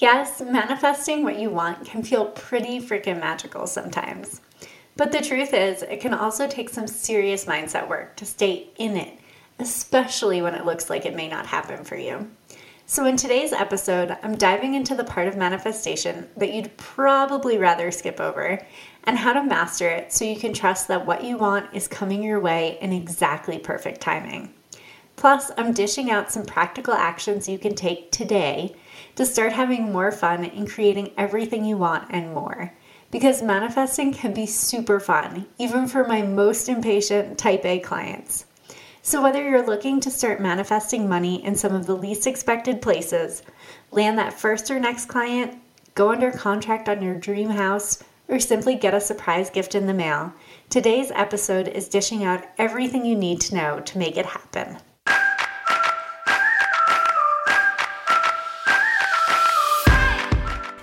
Yes, manifesting what you want can feel pretty freaking magical sometimes. But the truth is, it can also take some serious mindset work to stay in it, especially when it looks like it may not happen for you. So, in today's episode, I'm diving into the part of manifestation that you'd probably rather skip over and how to master it so you can trust that what you want is coming your way in exactly perfect timing. Plus, I'm dishing out some practical actions you can take today to start having more fun in creating everything you want and more. Because manifesting can be super fun, even for my most impatient type A clients. So, whether you're looking to start manifesting money in some of the least expected places, land that first or next client, go under contract on your dream house, or simply get a surprise gift in the mail, today's episode is dishing out everything you need to know to make it happen.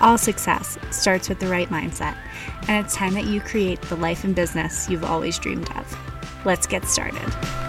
All success starts with the right mindset, and it's time that you create the life and business you've always dreamed of. Let's get started.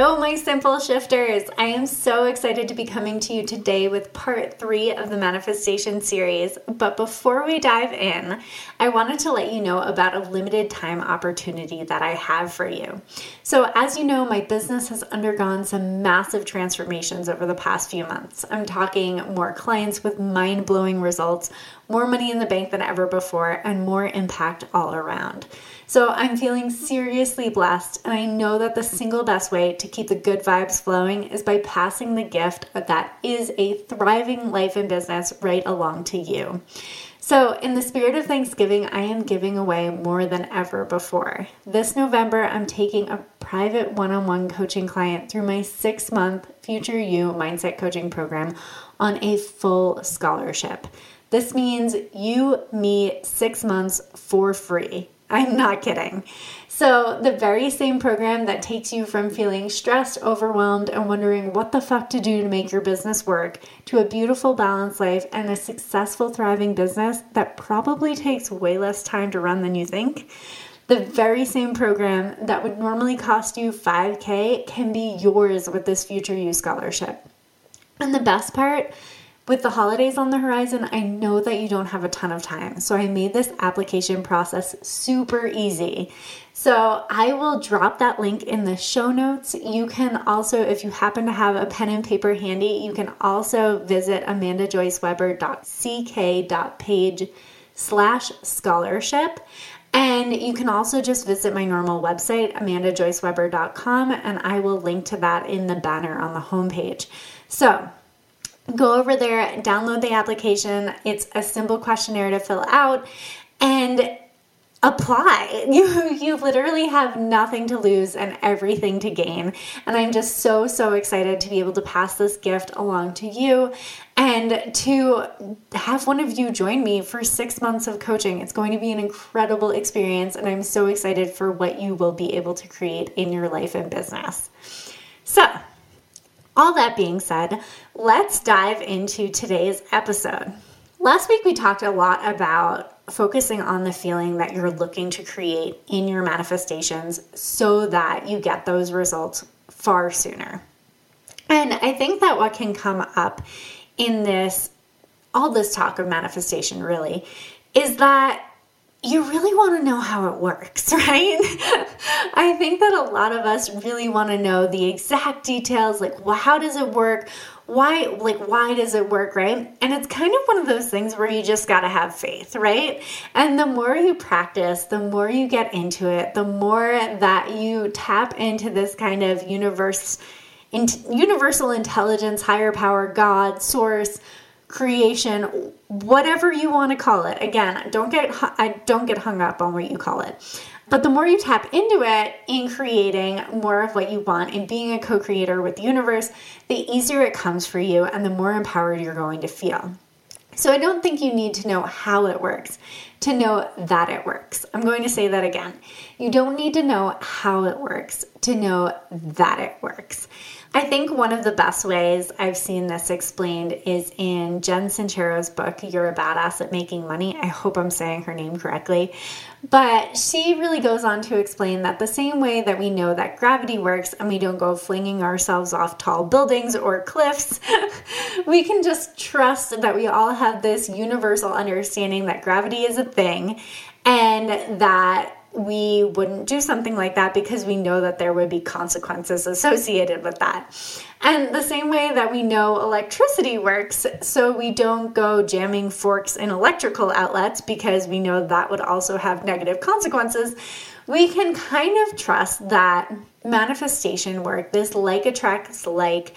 Hello, my simple shifters. I am so excited to be coming to you today with part three of the manifestation series. But before we dive in, I wanted to let you know about a limited time opportunity that I have for you. So, as you know, my business has undergone some massive transformations over the past few months. I'm talking more clients with mind blowing results, more money in the bank than ever before, and more impact all around. So I'm feeling seriously blessed, and I know that the single best way to keep the good vibes flowing is by passing the gift that is a thriving life and business right along to you. So, in the spirit of Thanksgiving, I am giving away more than ever before. This November, I'm taking a private one on one coaching client through my six month Future You Mindset Coaching Program on a full scholarship. This means you, me, six months for free. I'm not kidding. So, the very same program that takes you from feeling stressed, overwhelmed, and wondering what the fuck to do to make your business work to a beautiful, balanced life and a successful, thriving business that probably takes way less time to run than you think. The very same program that would normally cost you 5K can be yours with this Future You Scholarship. And the best part, with the holidays on the horizon, I know that you don't have a ton of time. So I made this application process super easy. So I will drop that link in the show notes. You can also, if you happen to have a pen and paper handy, you can also visit amandajoyceweber.ck.page slash scholarship. And you can also just visit my normal website, amandajoyceweber.com, and I will link to that in the banner on the homepage. So go over there, download the application. It's a simple questionnaire to fill out and apply. You you literally have nothing to lose and everything to gain. And I'm just so so excited to be able to pass this gift along to you and to have one of you join me for 6 months of coaching. It's going to be an incredible experience and I'm so excited for what you will be able to create in your life and business. So, all that being said, let's dive into today's episode. Last week, we talked a lot about focusing on the feeling that you're looking to create in your manifestations so that you get those results far sooner. And I think that what can come up in this, all this talk of manifestation really, is that you really want to know how it works, right? I think that a lot of us really want to know the exact details like well, how does it work? Why like why does it work, right? And it's kind of one of those things where you just got to have faith, right? And the more you practice, the more you get into it, the more that you tap into this kind of universe in, universal intelligence, higher power, God, source, creation, whatever you want to call it. Again, don't get I don't get hung up on what you call it. But the more you tap into it in creating more of what you want and being a co creator with the universe, the easier it comes for you and the more empowered you're going to feel. So I don't think you need to know how it works to know that it works. I'm going to say that again. You don't need to know how it works to know that it works. I think one of the best ways I've seen this explained is in Jen Sincero's book, You're a Badass at Making Money. I hope I'm saying her name correctly. But she really goes on to explain that the same way that we know that gravity works and we don't go flinging ourselves off tall buildings or cliffs, we can just trust that we all have this universal understanding that gravity is a thing and that we wouldn't do something like that because we know that there would be consequences associated with that. And the same way that we know electricity works, so we don't go jamming forks in electrical outlets because we know that would also have negative consequences, we can kind of trust that manifestation work, this like attracts like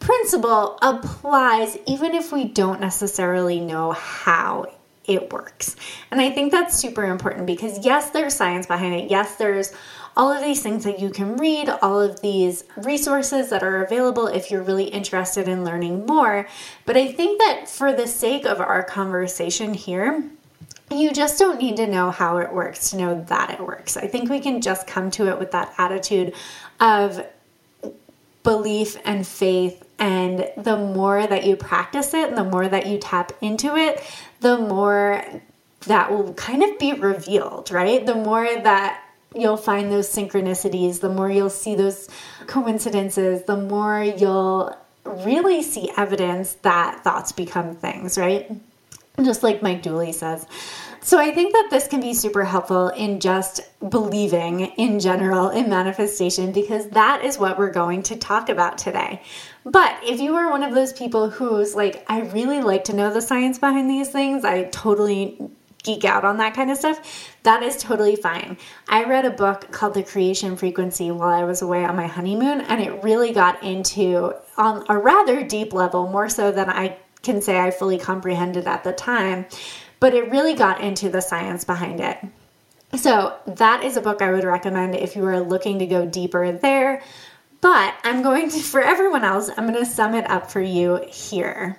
principle applies even if we don't necessarily know how it works. And I think that's super important because, yes, there's science behind it. Yes, there's all of these things that you can read, all of these resources that are available if you're really interested in learning more. But I think that for the sake of our conversation here, you just don't need to know how it works to know that it works. I think we can just come to it with that attitude of belief and faith. And the more that you practice it and the more that you tap into it, the more that will kind of be revealed, right? The more that you'll find those synchronicities, the more you'll see those coincidences, the more you'll really see evidence that thoughts become things, right? Just like Mike Dooley says. So I think that this can be super helpful in just believing in general in manifestation because that is what we're going to talk about today. But if you are one of those people who's like, I really like to know the science behind these things, I totally geek out on that kind of stuff, that is totally fine. I read a book called The Creation Frequency while I was away on my honeymoon, and it really got into, on a rather deep level, more so than I can say I fully comprehended at the time but it really got into the science behind it. So, that is a book I would recommend if you are looking to go deeper there. But I'm going to, for everyone else, I'm going to sum it up for you here.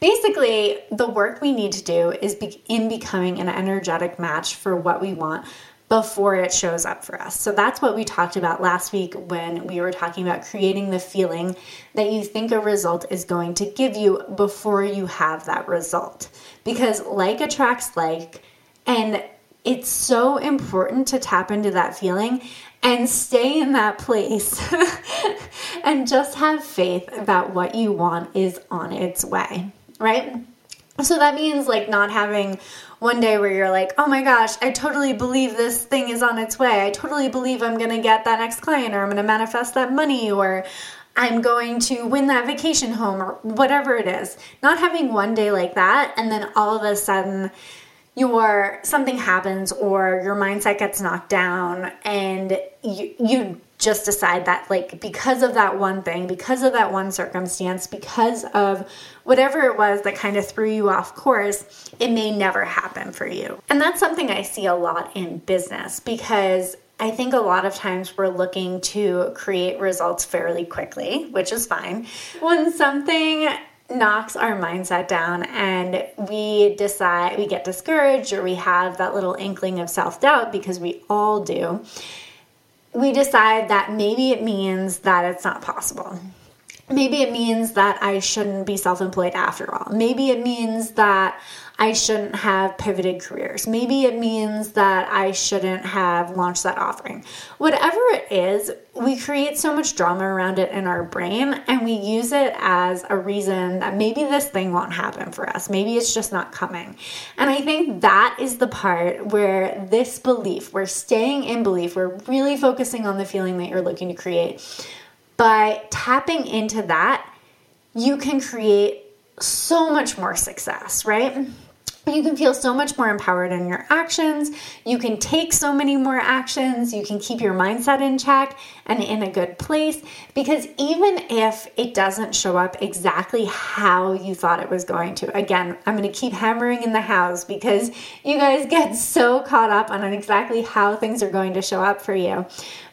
Basically, the work we need to do is be- in becoming an energetic match for what we want before it shows up for us. So that's what we talked about last week when we were talking about creating the feeling that you think a result is going to give you before you have that result. Because like attracts like, and it's so important to tap into that feeling and stay in that place and just have faith that what you want is on its way, right? So that means like not having one day where you're like, oh my gosh, I totally believe this thing is on its way. I totally believe I'm going to get that next client or I'm going to manifest that money or I'm going to win that vacation home or whatever it is. Not having one day like that and then all of a sudden your something happens or your mindset gets knocked down and you you just decide that like because of that one thing because of that one circumstance because of whatever it was that kind of threw you off course it may never happen for you and that's something i see a lot in business because I think a lot of times we're looking to create results fairly quickly, which is fine. When something knocks our mindset down and we decide we get discouraged or we have that little inkling of self doubt because we all do, we decide that maybe it means that it's not possible. Maybe it means that I shouldn't be self employed after all. Maybe it means that I shouldn't have pivoted careers. Maybe it means that I shouldn't have launched that offering. Whatever it is, we create so much drama around it in our brain and we use it as a reason that maybe this thing won't happen for us. Maybe it's just not coming. And I think that is the part where this belief, we're staying in belief, we're really focusing on the feeling that you're looking to create. By tapping into that, you can create so much more success, right? You can feel so much more empowered in your actions. You can take so many more actions. You can keep your mindset in check and in a good place because even if it doesn't show up exactly how you thought it was going to, again, I'm going to keep hammering in the house because you guys get so caught up on exactly how things are going to show up for you.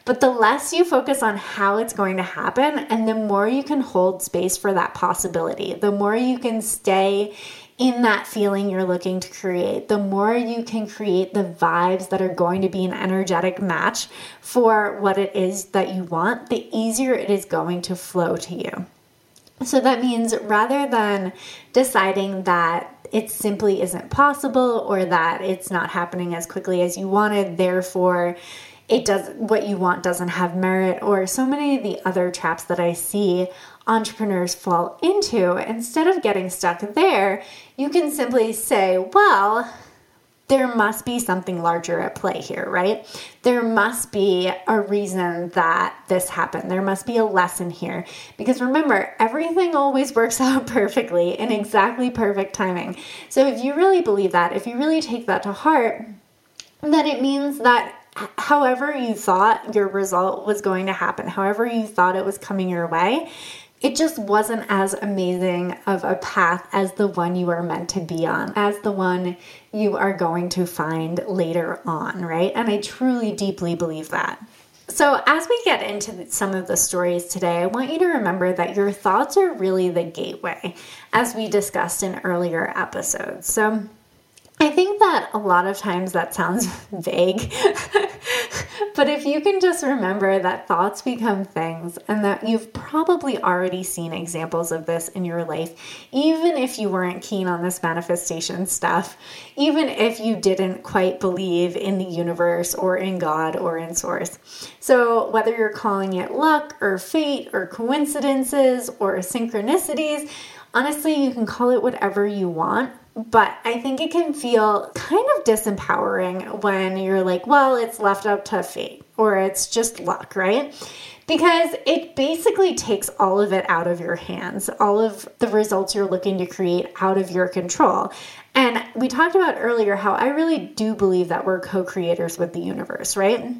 But the less you focus on how it's going to happen, and the more you can hold space for that possibility, the more you can stay in that feeling you're looking to create, the more you can create the vibes that are going to be an energetic match for what it is that you want, the easier it is going to flow to you. So that means rather than deciding that it simply isn't possible or that it's not happening as quickly as you wanted, therefore, it does what you want doesn't have merit or so many of the other traps that I see entrepreneurs fall into, instead of getting stuck there, you can simply say, well, there must be something larger at play here, right? There must be a reason that this happened. There must be a lesson here. Because remember, everything always works out perfectly in exactly perfect timing. So if you really believe that, if you really take that to heart, then it means that however you thought your result was going to happen, however you thought it was coming your way, it just wasn't as amazing of a path as the one you are meant to be on, as the one you are going to find later on, right? And I truly, deeply believe that. So, as we get into some of the stories today, I want you to remember that your thoughts are really the gateway, as we discussed in earlier episodes. So, I think that a lot of times that sounds vague, but if you can just remember that thoughts become things and that you've probably already seen examples of this in your life, even if you weren't keen on this manifestation stuff, even if you didn't quite believe in the universe or in God or in source. So, whether you're calling it luck or fate or coincidences or synchronicities, honestly, you can call it whatever you want but I think it can feel kind of disempowering when you're like, well, it's left up to fate or it's just luck, right? Because it basically takes all of it out of your hands, all of the results you're looking to create out of your control. And we talked about earlier how I really do believe that we're co creators with the universe, right?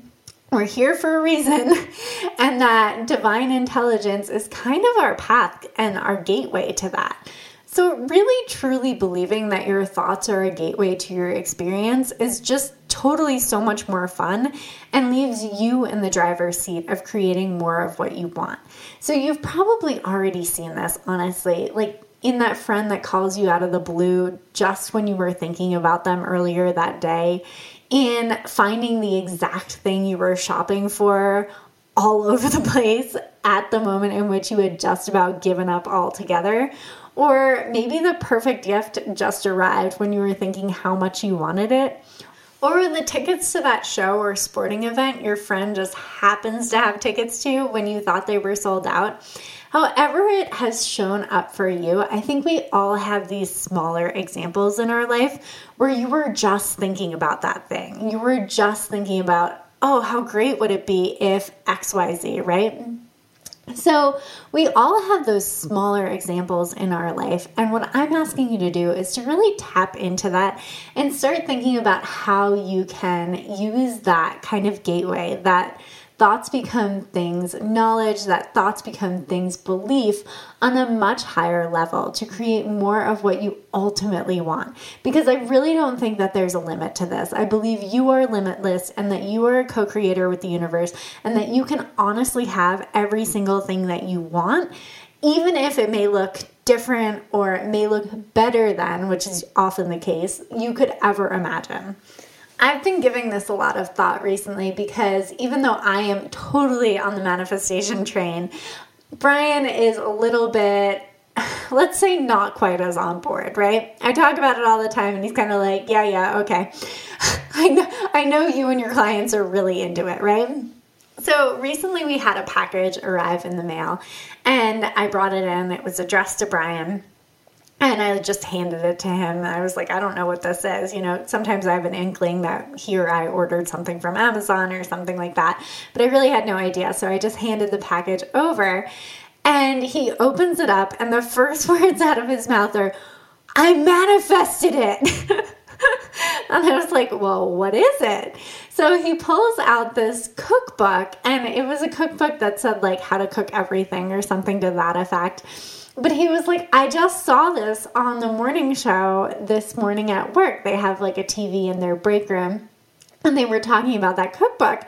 We're here for a reason, and that divine intelligence is kind of our path and our gateway to that. So, really truly believing that your thoughts are a gateway to your experience is just totally so much more fun and leaves you in the driver's seat of creating more of what you want. So, you've probably already seen this, honestly. Like, in that friend that calls you out of the blue just when you were thinking about them earlier that day, in finding the exact thing you were shopping for all over the place at the moment in which you had just about given up altogether, or maybe the perfect gift just arrived when you were thinking how much you wanted it. Or the tickets to that show or sporting event your friend just happens to have tickets to when you thought they were sold out. However, it has shown up for you, I think we all have these smaller examples in our life where you were just thinking about that thing. You were just thinking about, oh, how great would it be if XYZ, right? So, we all have those smaller examples in our life. And what I'm asking you to do is to really tap into that and start thinking about how you can use that kind of gateway, that thoughts become things, knowledge that thoughts become things, belief on a much higher level to create more of what you ultimately want. Because I really don't think that there's a limit to this. I believe you are limitless and that you are a co creator with the universe and that you can honestly have every single thing that you want, even if it may look different or it may look better than, which is often the case, you could ever imagine. I've been giving this a lot of thought recently because even though I am totally on the manifestation train, Brian is a little bit let's say not quite as on board, right? I talk about it all the time and he's kind of like, "Yeah, yeah, okay." I know I know you and your clients are really into it, right? So recently we had a package arrive in the mail and I brought it in. It was addressed to Brian and I just handed it to him. I was like, I don't know what this is. You know, sometimes I have an inkling that he or I ordered something from Amazon or something like that, but I really had no idea. So I just handed the package over and he opens it up, and the first words out of his mouth are, I manifested it. and I was like, well, what is it? So he pulls out this cookbook, and it was a cookbook that said, like, how to cook everything or something to that effect. But he was like, I just saw this on the morning show this morning at work. They have like a TV in their break room, and they were talking about that cookbook.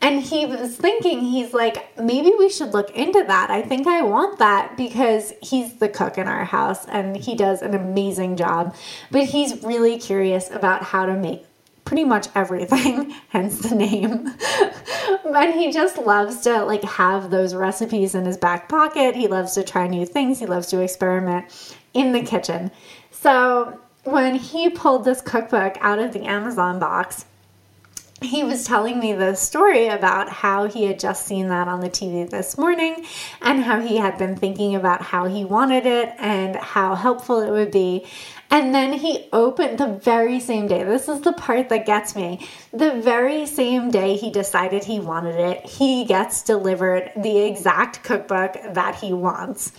And he was thinking, he's like, maybe we should look into that. I think I want that because he's the cook in our house and he does an amazing job. But he's really curious about how to make pretty much everything, hence the name. and he just loves to like have those recipes in his back pocket. He loves to try new things. He loves to experiment in the kitchen. So when he pulled this cookbook out of the Amazon box, he was telling me the story about how he had just seen that on the TV this morning and how he had been thinking about how he wanted it and how helpful it would be. And then he opened the very same day. This is the part that gets me. The very same day he decided he wanted it, he gets delivered the exact cookbook that he wants.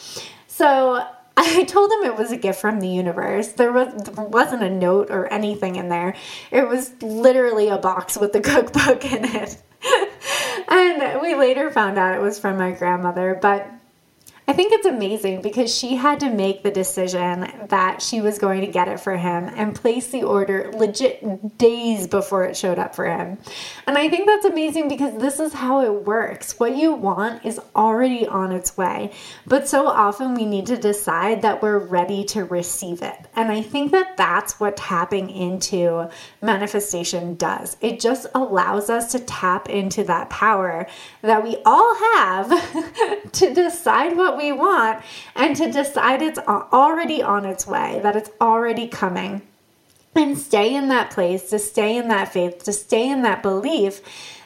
So I told him it was a gift from the universe. There, was, there wasn't a note or anything in there. It was literally a box with the cookbook in it. and we later found out it was from my grandmother, but I think it's amazing because she had to make the decision that she was going to get it for him and place the order legit days before it showed up for him. And I think that's amazing because this is how it works. What you want is already on its way. But so often we need to decide that we're ready to receive it. And I think that that's what tapping into manifestation does. It just allows us to tap into that power that we all have to decide what we want and to decide it's already on its way, that it's already coming. And stay in that place, to stay in that faith, to stay in that belief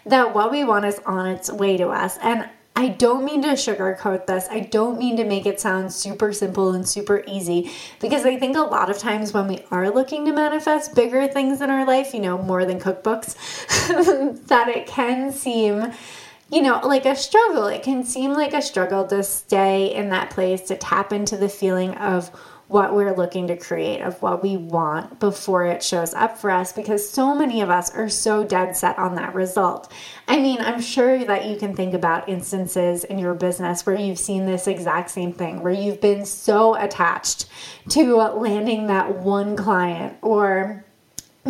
that what we want is on its way to us. And I don't mean to sugarcoat this. I don't mean to make it sound super simple and super easy because I think a lot of times when we are looking to manifest bigger things in our life, you know, more than cookbooks, that it can seem you know, like a struggle. It can seem like a struggle to stay in that place, to tap into the feeling of what we're looking to create, of what we want before it shows up for us, because so many of us are so dead set on that result. I mean, I'm sure that you can think about instances in your business where you've seen this exact same thing, where you've been so attached to landing that one client or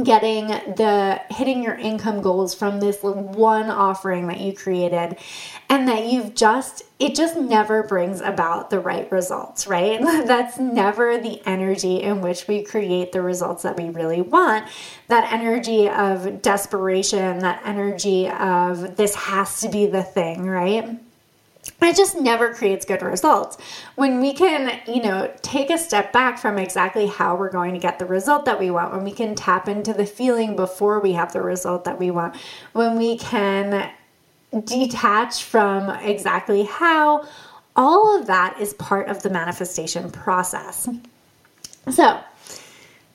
getting the hitting your income goals from this one offering that you created and that you've just it just never brings about the right results right? That's never the energy in which we create the results that we really want. That energy of desperation that energy of this has to be the thing right it just never creates good results. When we can, you know, take a step back from exactly how we're going to get the result that we want, when we can tap into the feeling before we have the result that we want, when we can detach from exactly how, all of that is part of the manifestation process. So,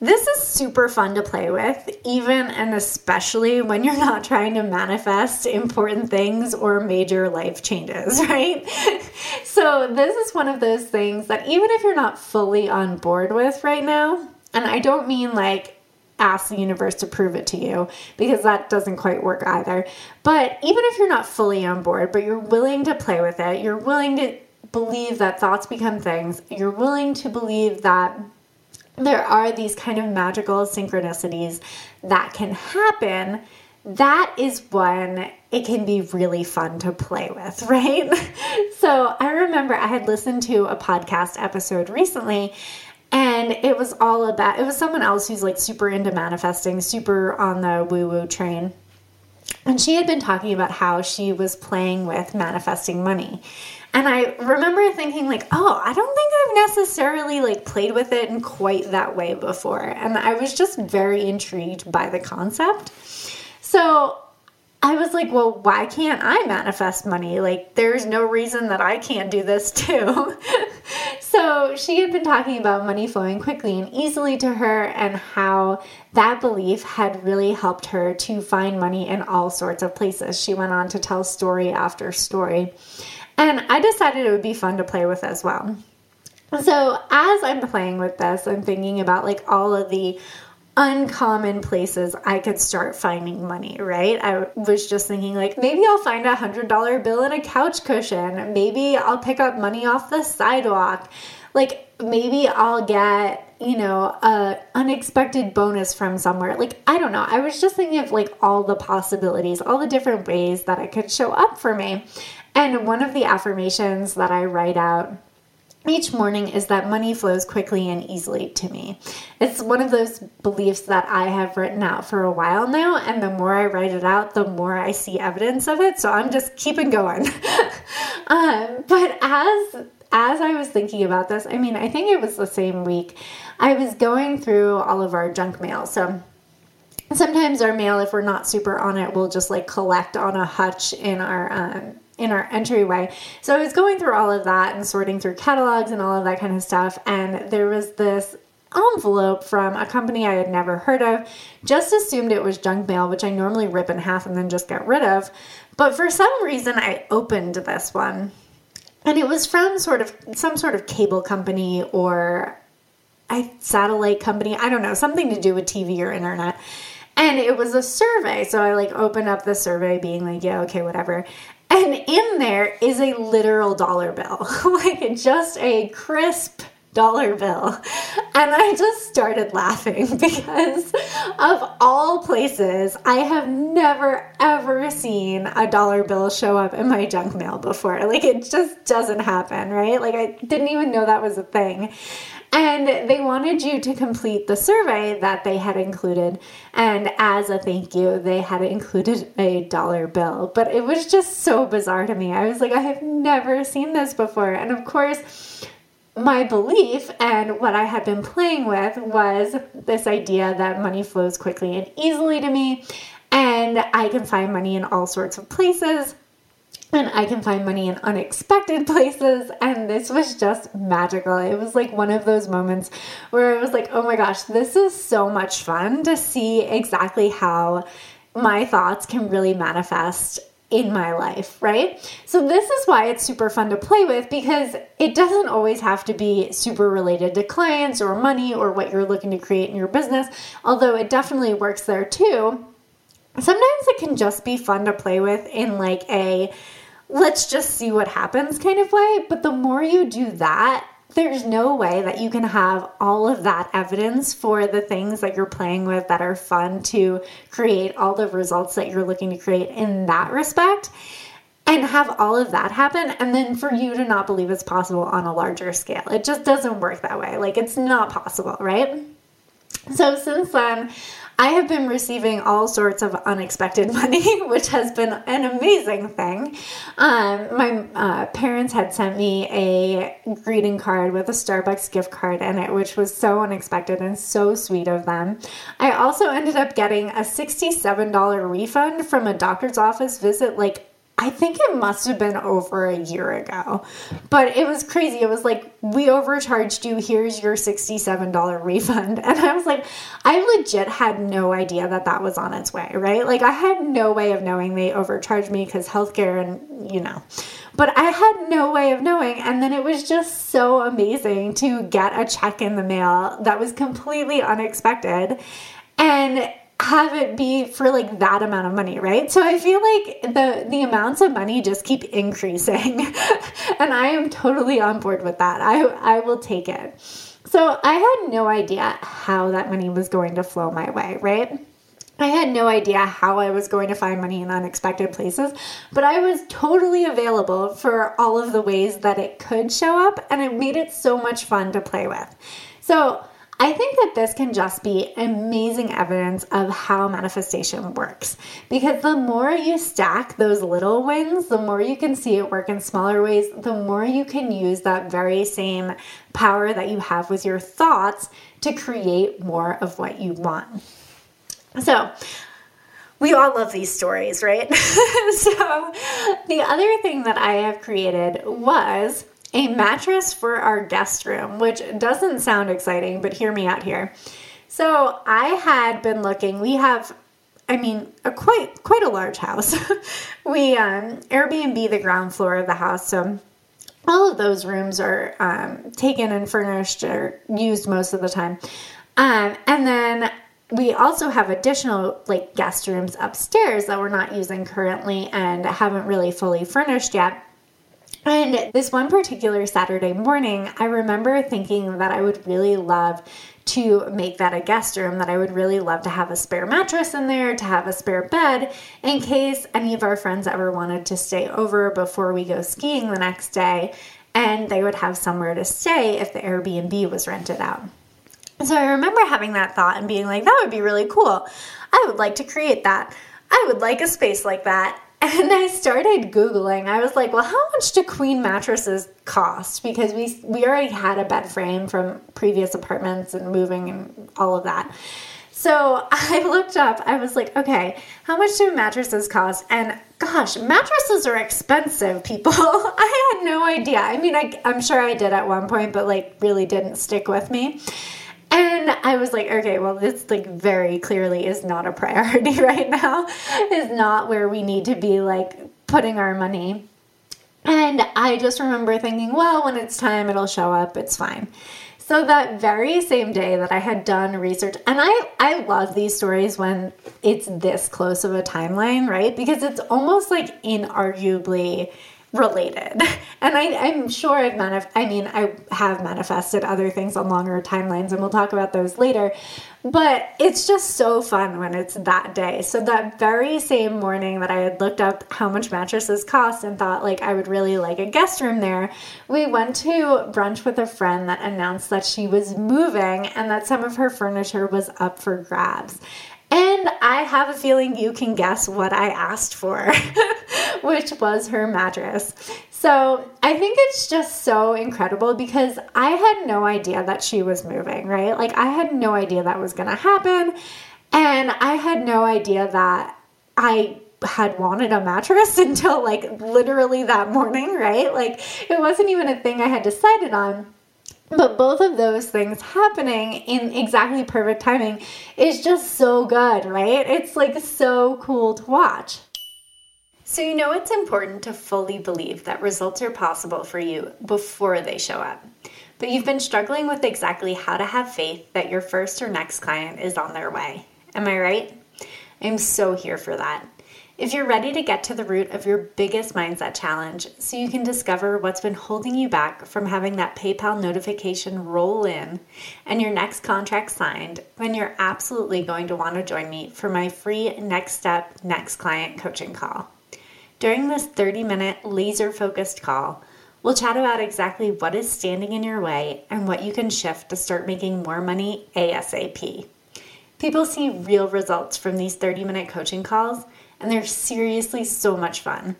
this is super fun to play with, even and especially when you're not trying to manifest important things or major life changes, right? so, this is one of those things that even if you're not fully on board with right now, and I don't mean like ask the universe to prove it to you because that doesn't quite work either. But even if you're not fully on board, but you're willing to play with it, you're willing to believe that thoughts become things, you're willing to believe that there are these kind of magical synchronicities that can happen, that is when it can be really fun to play with, right? so I remember I had listened to a podcast episode recently. And it was all about, it was someone else who's like super into manifesting, super on the woo woo train. And she had been talking about how she was playing with manifesting money. And I remember thinking like, "Oh, I don't think I've necessarily like played with it in quite that way before." And I was just very intrigued by the concept. So, I was like, well, why can't I manifest money? Like, there's no reason that I can't do this too. so, she had been talking about money flowing quickly and easily to her, and how that belief had really helped her to find money in all sorts of places. She went on to tell story after story. And I decided it would be fun to play with as well. So, as I'm playing with this, I'm thinking about like all of the uncommon places I could start finding money, right? I was just thinking, like, maybe I'll find a hundred dollar bill in a couch cushion. Maybe I'll pick up money off the sidewalk. Like, maybe I'll get, you know, a unexpected bonus from somewhere. Like, I don't know. I was just thinking of like all the possibilities, all the different ways that it could show up for me. And one of the affirmations that I write out each morning is that money flows quickly and easily to me. It's one of those beliefs that I have written out for a while now, and the more I write it out, the more I see evidence of it. So I'm just keeping going. um, but as as I was thinking about this, I mean, I think it was the same week, I was going through all of our junk mail. So sometimes our mail, if we're not super on it, will just like collect on a hutch in our um, in our entryway. So I was going through all of that and sorting through catalogs and all of that kind of stuff. And there was this envelope from a company I had never heard of. Just assumed it was junk mail, which I normally rip in half and then just get rid of. But for some reason, I opened this one. And it was from sort of some sort of cable company or a satellite company. I don't know, something to do with TV or internet. And it was a survey. So I like opened up the survey being like, yeah, okay, whatever. And in there is a literal dollar bill, like just a crisp dollar bill. And I just started laughing because of all places, I have never ever seen a dollar bill show up in my junk mail before. Like it just doesn't happen, right? Like I didn't even know that was a thing. And they wanted you to complete the survey that they had included. And as a thank you, they had included a dollar bill. But it was just so bizarre to me. I was like, I have never seen this before. And of course, my belief and what I had been playing with was this idea that money flows quickly and easily to me. And I can find money in all sorts of places and I can find money in unexpected places. And this was just magical. It was like one of those moments where I was like, oh my gosh, this is so much fun to see exactly how my thoughts can really manifest in my life, right? So, this is why it's super fun to play with because it doesn't always have to be super related to clients or money or what you're looking to create in your business, although it definitely works there too. Sometimes it can just be fun to play with in like a let's just see what happens kind of way. But the more you do that, there's no way that you can have all of that evidence for the things that you're playing with that are fun to create all the results that you're looking to create in that respect and have all of that happen and then for you to not believe it's possible on a larger scale. It just doesn't work that way. Like it's not possible, right? So since then, I have been receiving all sorts of unexpected money, which has been an amazing thing. Um, my uh, parents had sent me a greeting card with a Starbucks gift card in it, which was so unexpected and so sweet of them. I also ended up getting a $67 refund from a doctor's office visit like I think it must have been over a year ago. But it was crazy. It was like, we overcharged you. Here's your $67 refund. And I was like, I legit had no idea that that was on its way, right? Like, I had no way of knowing they overcharged me because healthcare and, you know. But I had no way of knowing. And then it was just so amazing to get a check in the mail that was completely unexpected. And have it be for like that amount of money, right? So I feel like the the amounts of money just keep increasing. and I am totally on board with that. I I will take it. So I had no idea how that money was going to flow my way, right? I had no idea how I was going to find money in unexpected places, but I was totally available for all of the ways that it could show up, and it made it so much fun to play with. So, I think that this can just be amazing evidence of how manifestation works. Because the more you stack those little wins, the more you can see it work in smaller ways, the more you can use that very same power that you have with your thoughts to create more of what you want. So, we all love these stories, right? so, the other thing that I have created was a mattress for our guest room, which doesn't sound exciting, but hear me out here. So I had been looking. We have, I mean, a quite quite a large house. we um, Airbnb the ground floor of the house, so all of those rooms are um, taken and furnished or used most of the time. Um, and then we also have additional like guest rooms upstairs that we're not using currently and haven't really fully furnished yet. And this one particular Saturday morning, I remember thinking that I would really love to make that a guest room, that I would really love to have a spare mattress in there, to have a spare bed in case any of our friends ever wanted to stay over before we go skiing the next day, and they would have somewhere to stay if the Airbnb was rented out. So I remember having that thought and being like, that would be really cool. I would like to create that. I would like a space like that. And I started Googling. I was like, well, how much do queen mattresses cost? Because we, we already had a bed frame from previous apartments and moving and all of that. So I looked up, I was like, okay, how much do mattresses cost? And gosh, mattresses are expensive, people. I had no idea. I mean, I, I'm sure I did at one point, but like really didn't stick with me. And I was like, okay, well, this like very clearly is not a priority right now, is not where we need to be like putting our money. And I just remember thinking, well, when it's time, it'll show up, it's fine. So that very same day that I had done research, and I, I love these stories when it's this close of a timeline, right? Because it's almost like inarguably related. And I, am sure I've manif- I mean, I have manifested other things on longer timelines, and we'll talk about those later. But it's just so fun when it's that day. So that very same morning that I had looked up how much mattresses cost and thought like I would really like a guest room there, we went to brunch with a friend that announced that she was moving and that some of her furniture was up for grabs. And I have a feeling you can guess what I asked for, which was her mattress. So I think it's just so incredible because I had no idea that she was moving, right? Like, I had no idea that was going to happen. And I had no idea that I had wanted a mattress until like literally that morning, right? Like, it wasn't even a thing I had decided on. But both of those things happening in exactly perfect timing is just so good, right? It's like so cool to watch. So, you know, it's important to fully believe that results are possible for you before they show up. But you've been struggling with exactly how to have faith that your first or next client is on their way. Am I right? I'm so here for that. If you're ready to get to the root of your biggest mindset challenge so you can discover what's been holding you back from having that PayPal notification roll in and your next contract signed, then you're absolutely going to want to join me for my free Next Step Next Client coaching call. During this 30 minute laser focused call, we'll chat about exactly what is standing in your way and what you can shift to start making more money ASAP. People see real results from these 30 minute coaching calls and they're seriously so much fun.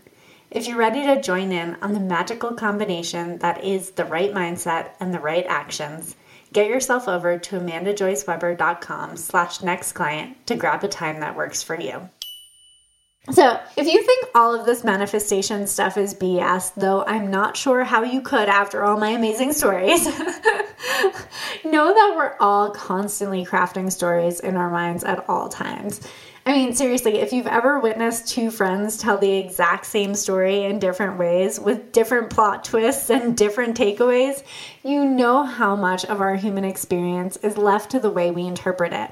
If you're ready to join in on the magical combination that is the right mindset and the right actions, get yourself over to amandajoyceweber.com slash next client to grab a time that works for you. So, if you think all of this manifestation stuff is BS, though I'm not sure how you could after all my amazing stories, know that we're all constantly crafting stories in our minds at all times. I mean, seriously, if you've ever witnessed two friends tell the exact same story in different ways with different plot twists and different takeaways, you know how much of our human experience is left to the way we interpret it.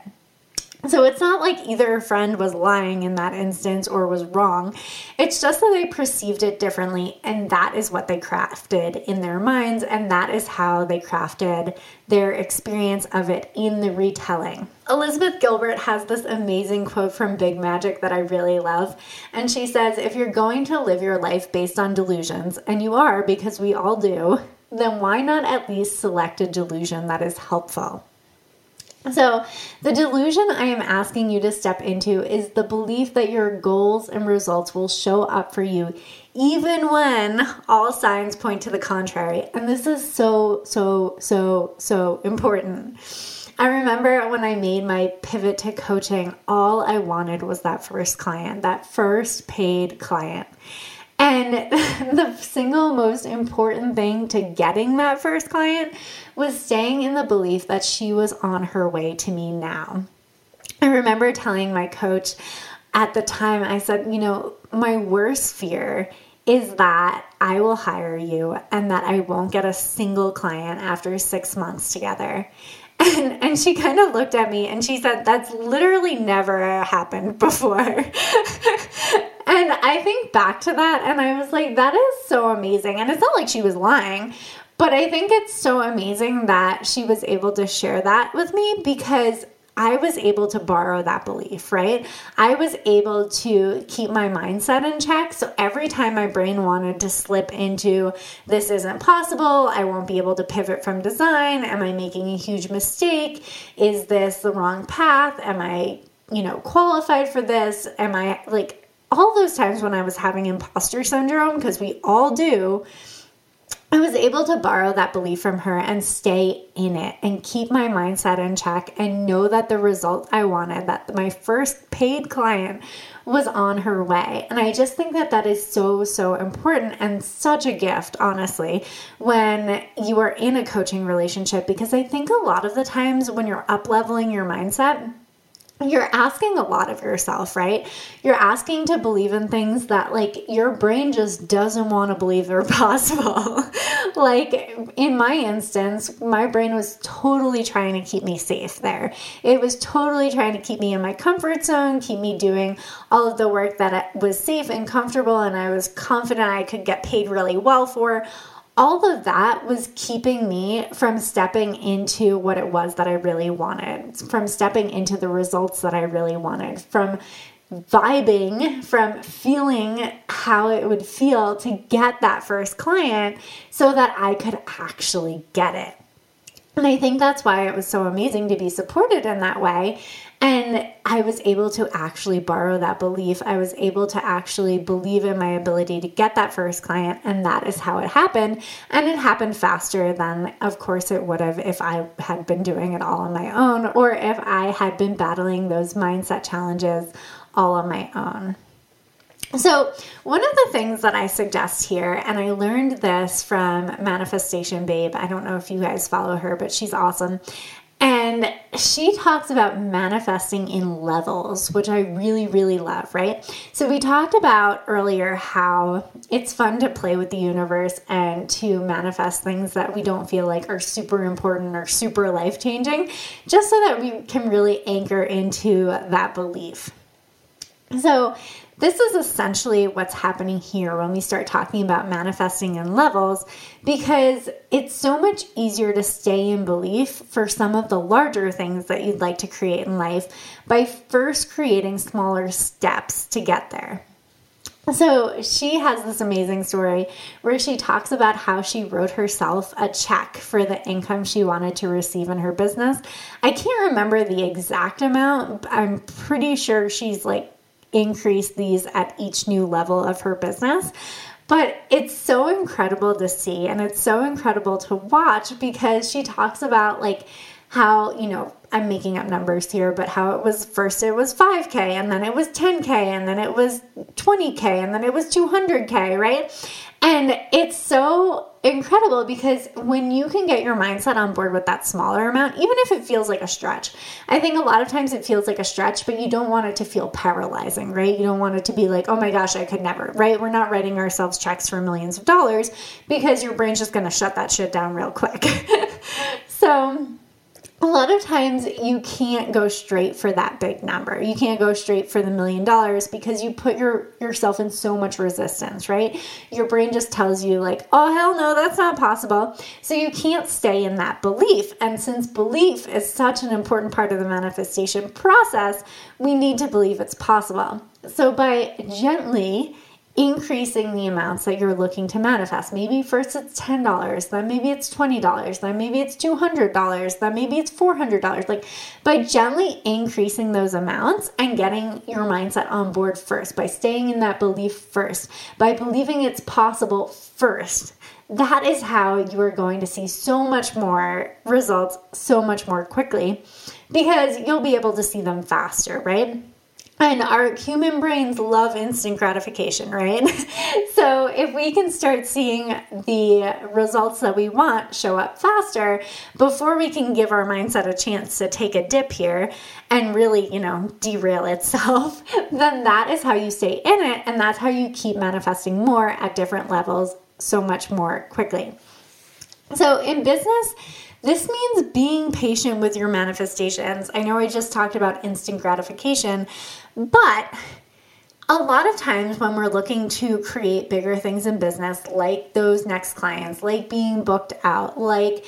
So it's not like either friend was lying in that instance or was wrong. It's just that they perceived it differently, and that is what they crafted in their minds, and that is how they crafted their experience of it in the retelling. Elizabeth Gilbert has this amazing quote from Big Magic that I really love, and she says, If you're going to live your life based on delusions, and you are because we all do, then why not at least select a delusion that is helpful? So, the delusion I am asking you to step into is the belief that your goals and results will show up for you even when all signs point to the contrary. And this is so, so, so, so important. I remember when I made my pivot to coaching, all I wanted was that first client, that first paid client. And the single most important thing to getting that first client was staying in the belief that she was on her way to me now. I remember telling my coach at the time, I said, you know, my worst fear is that I will hire you and that I won't get a single client after six months together. And, and she kind of looked at me and she said, That's literally never happened before. and I think back to that and I was like, That is so amazing. And it's not like she was lying, but I think it's so amazing that she was able to share that with me because I was able to borrow that belief, right? I was able to keep my mindset in check. So every time my brain wanted to slip into this isn't possible, I won't be able to pivot from design, am I making a huge mistake? Is this the wrong path? Am I, you know, qualified for this? Am I like all those times when I was having imposter syndrome, because we all do I was able to borrow that belief from her and stay in it and keep my mindset in check and know that the result I wanted, that my first paid client was on her way. And I just think that that is so, so important and such a gift, honestly, when you are in a coaching relationship, because I think a lot of the times when you're up leveling your mindset, you're asking a lot of yourself, right? You're asking to believe in things that, like, your brain just doesn't want to believe are possible. like, in my instance, my brain was totally trying to keep me safe there. It was totally trying to keep me in my comfort zone, keep me doing all of the work that was safe and comfortable, and I was confident I could get paid really well for all of that was keeping me from stepping into what it was that I really wanted, from stepping into the results that I really wanted, from vibing, from feeling how it would feel to get that first client so that I could actually get it. And I think that's why it was so amazing to be supported in that way. And I was able to actually borrow that belief. I was able to actually believe in my ability to get that first client. And that is how it happened. And it happened faster than, of course, it would have if I had been doing it all on my own or if I had been battling those mindset challenges all on my own. So, one of the things that I suggest here, and I learned this from Manifestation Babe, I don't know if you guys follow her, but she's awesome. And she talks about manifesting in levels, which I really, really love, right? So, we talked about earlier how it's fun to play with the universe and to manifest things that we don't feel like are super important or super life changing, just so that we can really anchor into that belief. So, this is essentially what's happening here when we start talking about manifesting in levels because it's so much easier to stay in belief for some of the larger things that you'd like to create in life by first creating smaller steps to get there. So she has this amazing story where she talks about how she wrote herself a check for the income she wanted to receive in her business. I can't remember the exact amount. I'm pretty sure she's like increase these at each new level of her business. But it's so incredible to see and it's so incredible to watch because she talks about like how, you know, I'm making up numbers here, but how it was first it was 5K and then it was 10K and then it was 20K and then it was 200K, right? And it's so incredible because when you can get your mindset on board with that smaller amount, even if it feels like a stretch, I think a lot of times it feels like a stretch, but you don't want it to feel paralyzing, right? You don't want it to be like, oh my gosh, I could never, right? We're not writing ourselves checks for millions of dollars because your brain's just gonna shut that shit down real quick. so, a lot of times you can't go straight for that big number. You can't go straight for the million dollars because you put your yourself in so much resistance, right? Your brain just tells you like, "Oh hell no, that's not possible." So you can't stay in that belief. And since belief is such an important part of the manifestation process, we need to believe it's possible. So by gently increasing the amounts that you're looking to manifest. Maybe first it's $10, then maybe it's $20, then maybe it's $200, then maybe it's $400. Like by gently increasing those amounts and getting your mindset on board first, by staying in that belief first, by believing it's possible first. That is how you are going to see so much more results so much more quickly because you'll be able to see them faster, right? And our human brains love instant gratification, right? so, if we can start seeing the results that we want show up faster before we can give our mindset a chance to take a dip here and really, you know, derail itself, then that is how you stay in it. And that's how you keep manifesting more at different levels so much more quickly. So, in business, this means being patient with your manifestations. I know I just talked about instant gratification, but a lot of times when we're looking to create bigger things in business, like those next clients, like being booked out, like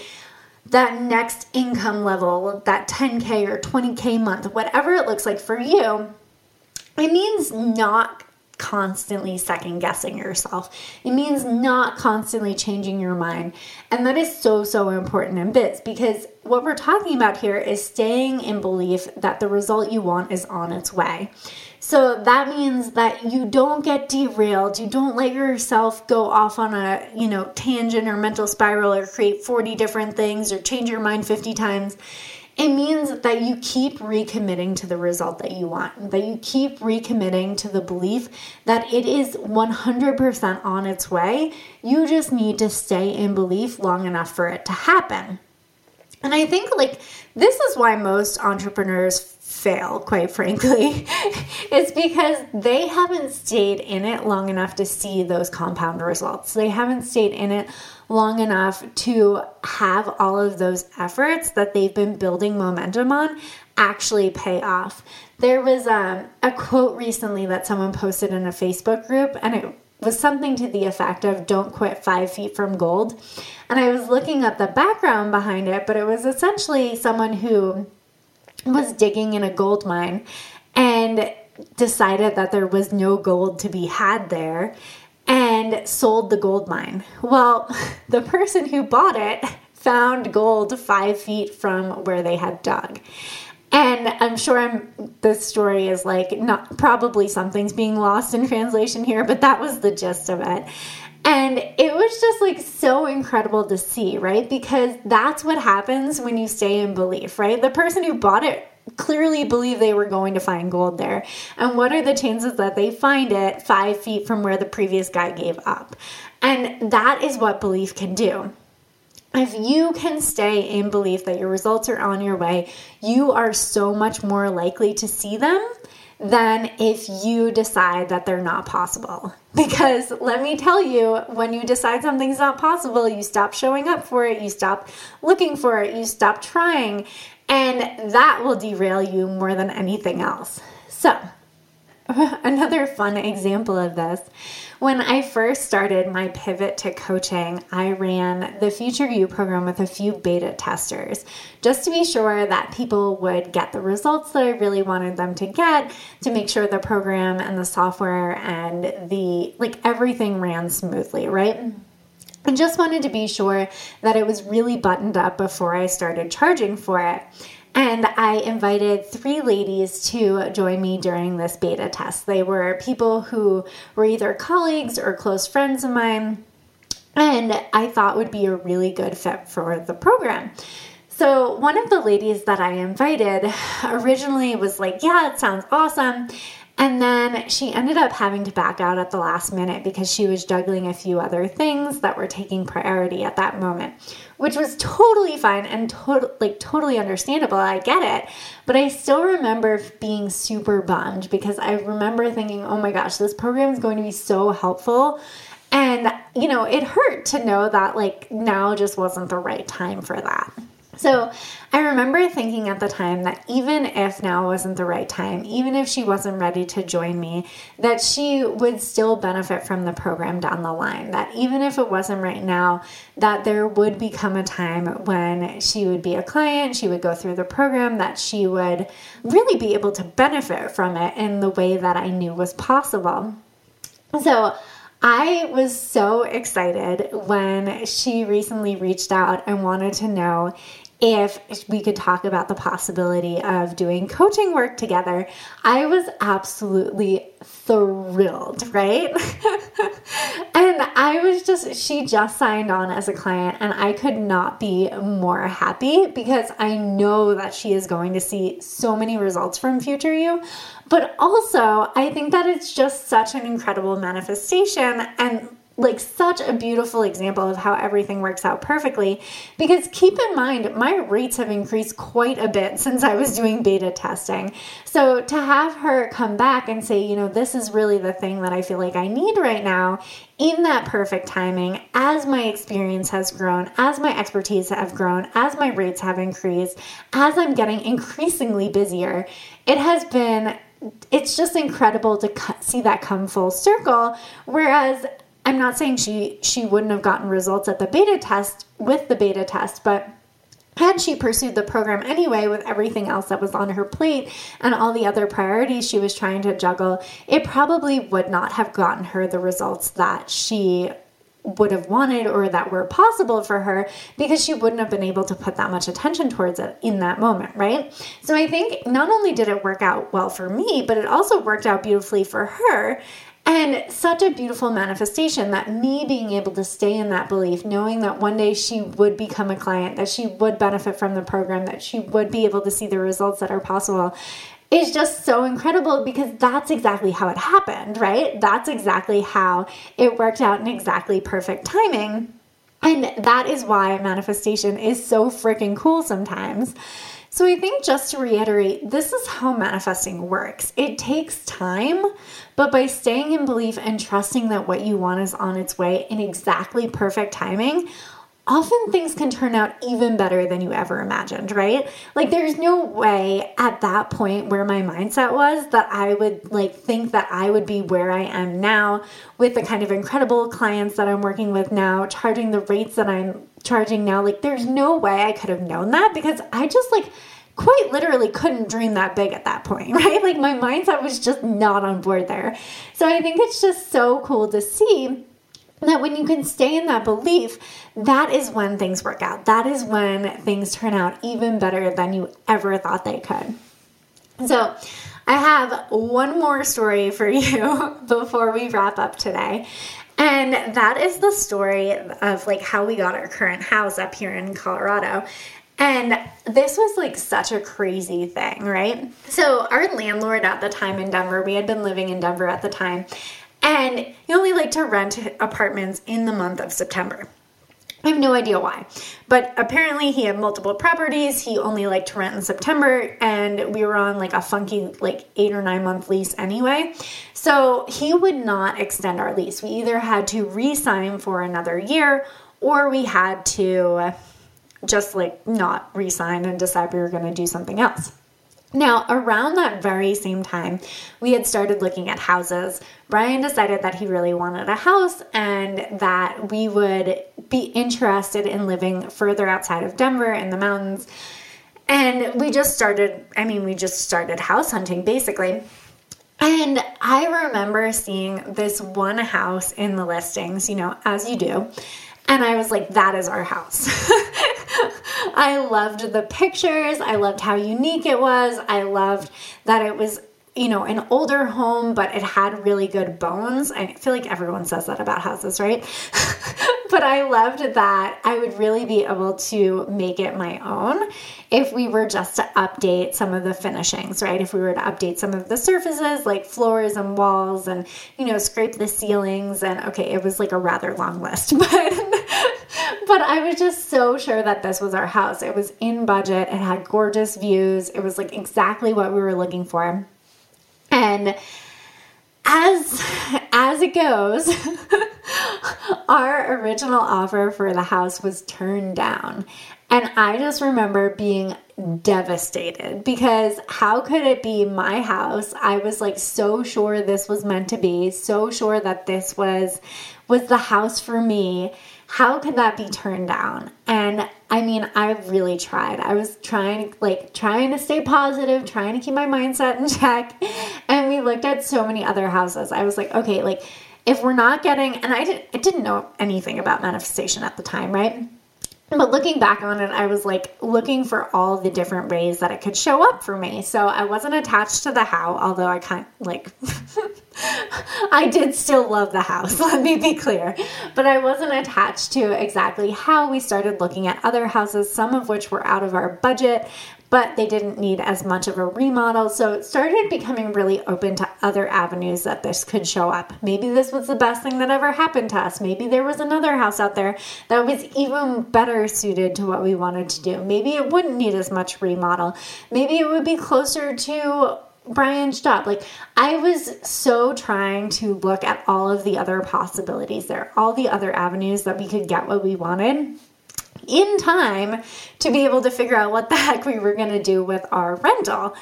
that next income level, that 10K or 20K month, whatever it looks like for you, it means not constantly second guessing yourself. It means not constantly changing your mind. And that is so, so important in bits because what we're talking about here is staying in belief that the result you want is on its way. So that means that you don't get derailed. You don't let yourself go off on a, you know, tangent or mental spiral or create 40 different things or change your mind 50 times it means that you keep recommitting to the result that you want, that you keep recommitting to the belief that it is 100% on its way. You just need to stay in belief long enough for it to happen. And I think, like, this is why most entrepreneurs fail, quite frankly. it's because they haven't stayed in it long enough to see those compound results. They haven't stayed in it long enough to have all of those efforts that they've been building momentum on actually pay off. There was um, a quote recently that someone posted in a Facebook group, and it was something to the effect of don't quit five feet from gold. And I was looking at the background behind it, but it was essentially someone who was digging in a gold mine and decided that there was no gold to be had there and sold the gold mine. Well, the person who bought it found gold five feet from where they had dug. And I'm sure I'm, this story is like not probably something's being lost in translation here, but that was the gist of it. And it was just like so incredible to see, right? Because that's what happens when you stay in belief, right? The person who bought it clearly believed they were going to find gold there. And what are the chances that they find it five feet from where the previous guy gave up? And that is what belief can do. If you can stay in belief that your results are on your way, you are so much more likely to see them than if you decide that they're not possible. Because let me tell you, when you decide something's not possible, you stop showing up for it, you stop looking for it, you stop trying, and that will derail you more than anything else. So, another fun example of this when I first started my pivot to coaching, I ran the Future You program with a few beta testers just to be sure that people would get the results that I really wanted them to get, to make sure the program and the software and the like everything ran smoothly, right? I just wanted to be sure that it was really buttoned up before I started charging for it. And I invited three ladies to join me during this beta test. They were people who were either colleagues or close friends of mine, and I thought would be a really good fit for the program. So, one of the ladies that I invited originally was like, Yeah, it sounds awesome. And then she ended up having to back out at the last minute because she was juggling a few other things that were taking priority at that moment, which was totally fine and to- like totally understandable. I get it. But I still remember being super bummed because I remember thinking, "Oh my gosh, this program is going to be so helpful." And, you know, it hurt to know that like now just wasn't the right time for that. So I remember thinking at the time that even if now wasn't the right time, even if she wasn't ready to join me, that she would still benefit from the program down the line. That even if it wasn't right now, that there would become a time when she would be a client, she would go through the program, that she would really be able to benefit from it in the way that I knew was possible. So I was so excited when she recently reached out and wanted to know if we could talk about the possibility of doing coaching work together, I was absolutely thrilled, right? and I was just, she just signed on as a client, and I could not be more happy because I know that she is going to see so many results from Future You. But also, I think that it's just such an incredible manifestation. And like such a beautiful example of how everything works out perfectly because keep in mind my rates have increased quite a bit since I was doing beta testing. So to have her come back and say, you know, this is really the thing that I feel like I need right now in that perfect timing as my experience has grown, as my expertise have grown, as my rates have increased, as I'm getting increasingly busier, it has been it's just incredible to see that come full circle whereas I'm not saying she she wouldn't have gotten results at the beta test with the beta test, but had she pursued the program anyway with everything else that was on her plate and all the other priorities she was trying to juggle, it probably would not have gotten her the results that she would have wanted or that were possible for her because she wouldn't have been able to put that much attention towards it in that moment, right? So I think not only did it work out well for me, but it also worked out beautifully for her. And such a beautiful manifestation that me being able to stay in that belief, knowing that one day she would become a client, that she would benefit from the program, that she would be able to see the results that are possible, is just so incredible because that's exactly how it happened, right? That's exactly how it worked out in exactly perfect timing. And that is why manifestation is so freaking cool sometimes. So, I think just to reiterate, this is how manifesting works. It takes time, but by staying in belief and trusting that what you want is on its way in exactly perfect timing, often things can turn out even better than you ever imagined, right? Like there's no way at that point where my mindset was that I would like think that I would be where I am now with the kind of incredible clients that I'm working with now, charging the rates that I'm charging now. Like there's no way I could have known that because I just like quite literally couldn't dream that big at that point, right? Like my mindset was just not on board there. So I think it's just so cool to see that when you can stay in that belief, that is when things work out. That is when things turn out even better than you ever thought they could. So, I have one more story for you before we wrap up today. And that is the story of like how we got our current house up here in Colorado. And this was like such a crazy thing, right? So, our landlord at the time in Denver, we had been living in Denver at the time, and he only liked to rent apartments in the month of September. I have no idea why, but apparently he had multiple properties. He only liked to rent in September, and we were on like a funky, like eight or nine month lease anyway. So he would not extend our lease. We either had to re sign for another year or we had to just like not re sign and decide we were going to do something else. Now, around that very same time, we had started looking at houses. Brian decided that he really wanted a house and that we would be interested in living further outside of Denver in the mountains. And we just started, I mean, we just started house hunting basically. And I remember seeing this one house in the listings, you know, as you do. And I was like, that is our house. I loved the pictures. I loved how unique it was. I loved that it was you know, an older home, but it had really good bones. I feel like everyone says that about houses, right? but I loved that I would really be able to make it my own if we were just to update some of the finishings, right? If we were to update some of the surfaces like floors and walls and, you know, scrape the ceilings. And okay, it was like a rather long list, but. but I was just so sure that this was our house. It was in budget. It had gorgeous views. It was like exactly what we were looking for. And as as it goes, our original offer for the house was turned down. And I just remember being devastated because how could it be my house? I was like so sure this was meant to be, so sure that this was was the house for me how could that be turned down? And I mean, I really tried. I was trying, like, trying to stay positive, trying to keep my mindset in check. We looked at so many other houses. I was like, okay, like, if we're not getting, and I, did, I didn't know anything about manifestation at the time, right? but looking back on it, I was like looking for all the different ways that it could show up for me. So I wasn't attached to the how, although I kind of like, I did still love the house, let me be clear. But I wasn't attached to exactly how we started looking at other houses, some of which were out of our budget but they didn't need as much of a remodel. So it started becoming really open to other avenues that this could show up. Maybe this was the best thing that ever happened to us. Maybe there was another house out there that was even better suited to what we wanted to do. Maybe it wouldn't need as much remodel. Maybe it would be closer to Brian's job. Like, I was so trying to look at all of the other possibilities there, all the other avenues that we could get what we wanted in time to be able to figure out what the heck we were going to do with our rental.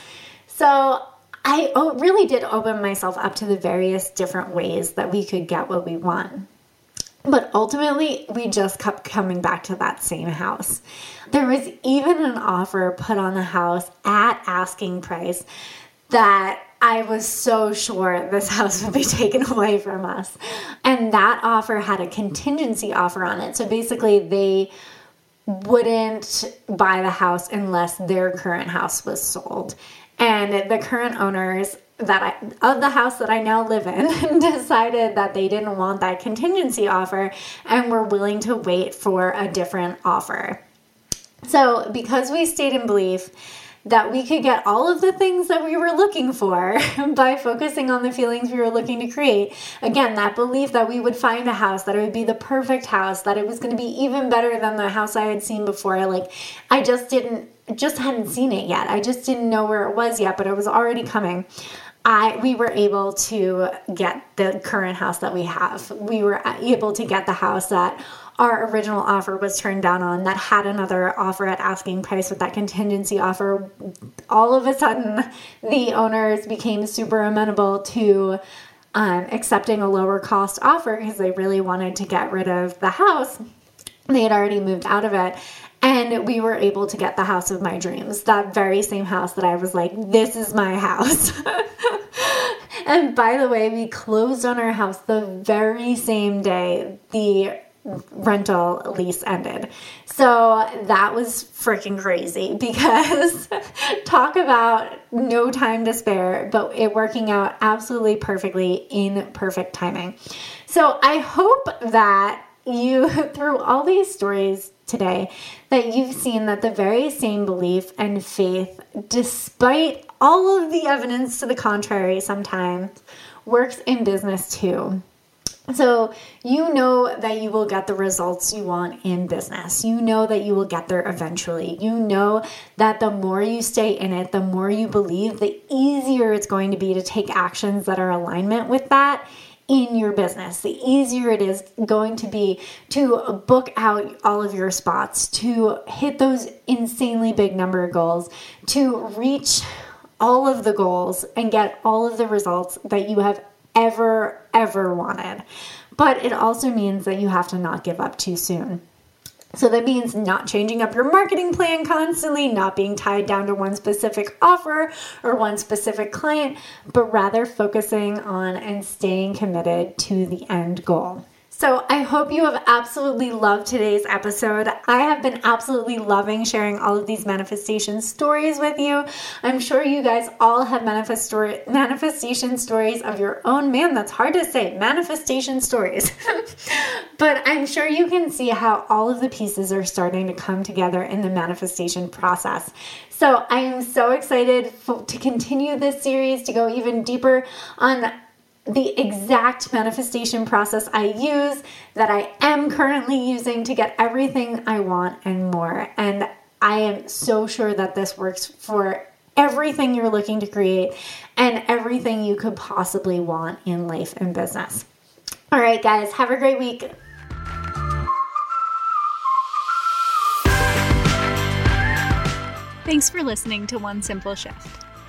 So I really did open myself up to the various different ways that we could get what we want. But ultimately, we just kept coming back to that same house. There was even an offer put on the house at asking price that I was so sure this house would be taken away from us. And that offer had a contingency offer on it. So basically, they wouldn't buy the house unless their current house was sold. And the current owners that I, of the house that I now live in decided that they didn't want that contingency offer and were willing to wait for a different offer. So, because we stayed in belief that we could get all of the things that we were looking for by focusing on the feelings we were looking to create. Again, that belief that we would find a house, that it would be the perfect house, that it was going to be even better than the house I had seen before. Like, I just didn't, just hadn't seen it yet. I just didn't know where it was yet, but it was already coming. I we were able to get the current house that we have. We were able to get the house that our original offer was turned down on that had another offer at asking price with that contingency offer all of a sudden the owners became super amenable to um, accepting a lower cost offer because they really wanted to get rid of the house. They had already moved out of it and we were able to get the house of my dreams that very same house that i was like this is my house. And by the way we closed on our house the very same day the rental lease ended. So that was freaking crazy because talk about no time to spare, but it working out absolutely perfectly in perfect timing. So I hope that you, through all these stories today, that you've seen that the very same belief and faith, despite all of the evidence to the contrary sometimes, works in business too. So, you know that you will get the results you want in business. You know that you will get there eventually. You know that the more you stay in it, the more you believe, the easier it's going to be to take actions that are alignment with that in your business. The easier it is going to be to book out all of your spots, to hit those insanely big number of goals, to reach all of the goals and get all of the results that you have ever, ever wanted. But it also means that you have to not give up too soon. So that means not changing up your marketing plan constantly, not being tied down to one specific offer or one specific client, but rather focusing on and staying committed to the end goal. So, I hope you have absolutely loved today's episode. I have been absolutely loving sharing all of these manifestation stories with you. I'm sure you guys all have manifest story, manifestation stories of your own. Man, that's hard to say. Manifestation stories. but I'm sure you can see how all of the pieces are starting to come together in the manifestation process. So, I am so excited to continue this series to go even deeper on the exact manifestation process I use that I am currently using to get everything I want and more. And I am so sure that this works for everything you're looking to create and everything you could possibly want in life and business. All right, guys, have a great week. Thanks for listening to One Simple Shift.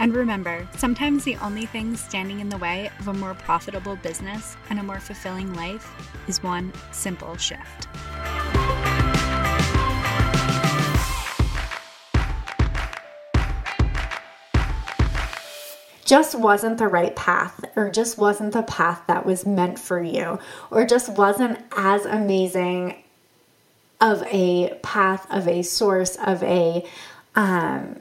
And remember, sometimes the only thing standing in the way of a more profitable business and a more fulfilling life is one simple shift. just wasn't the right path, or just wasn't the path that was meant for you, or just wasn't as amazing of a path, of a source, of a um,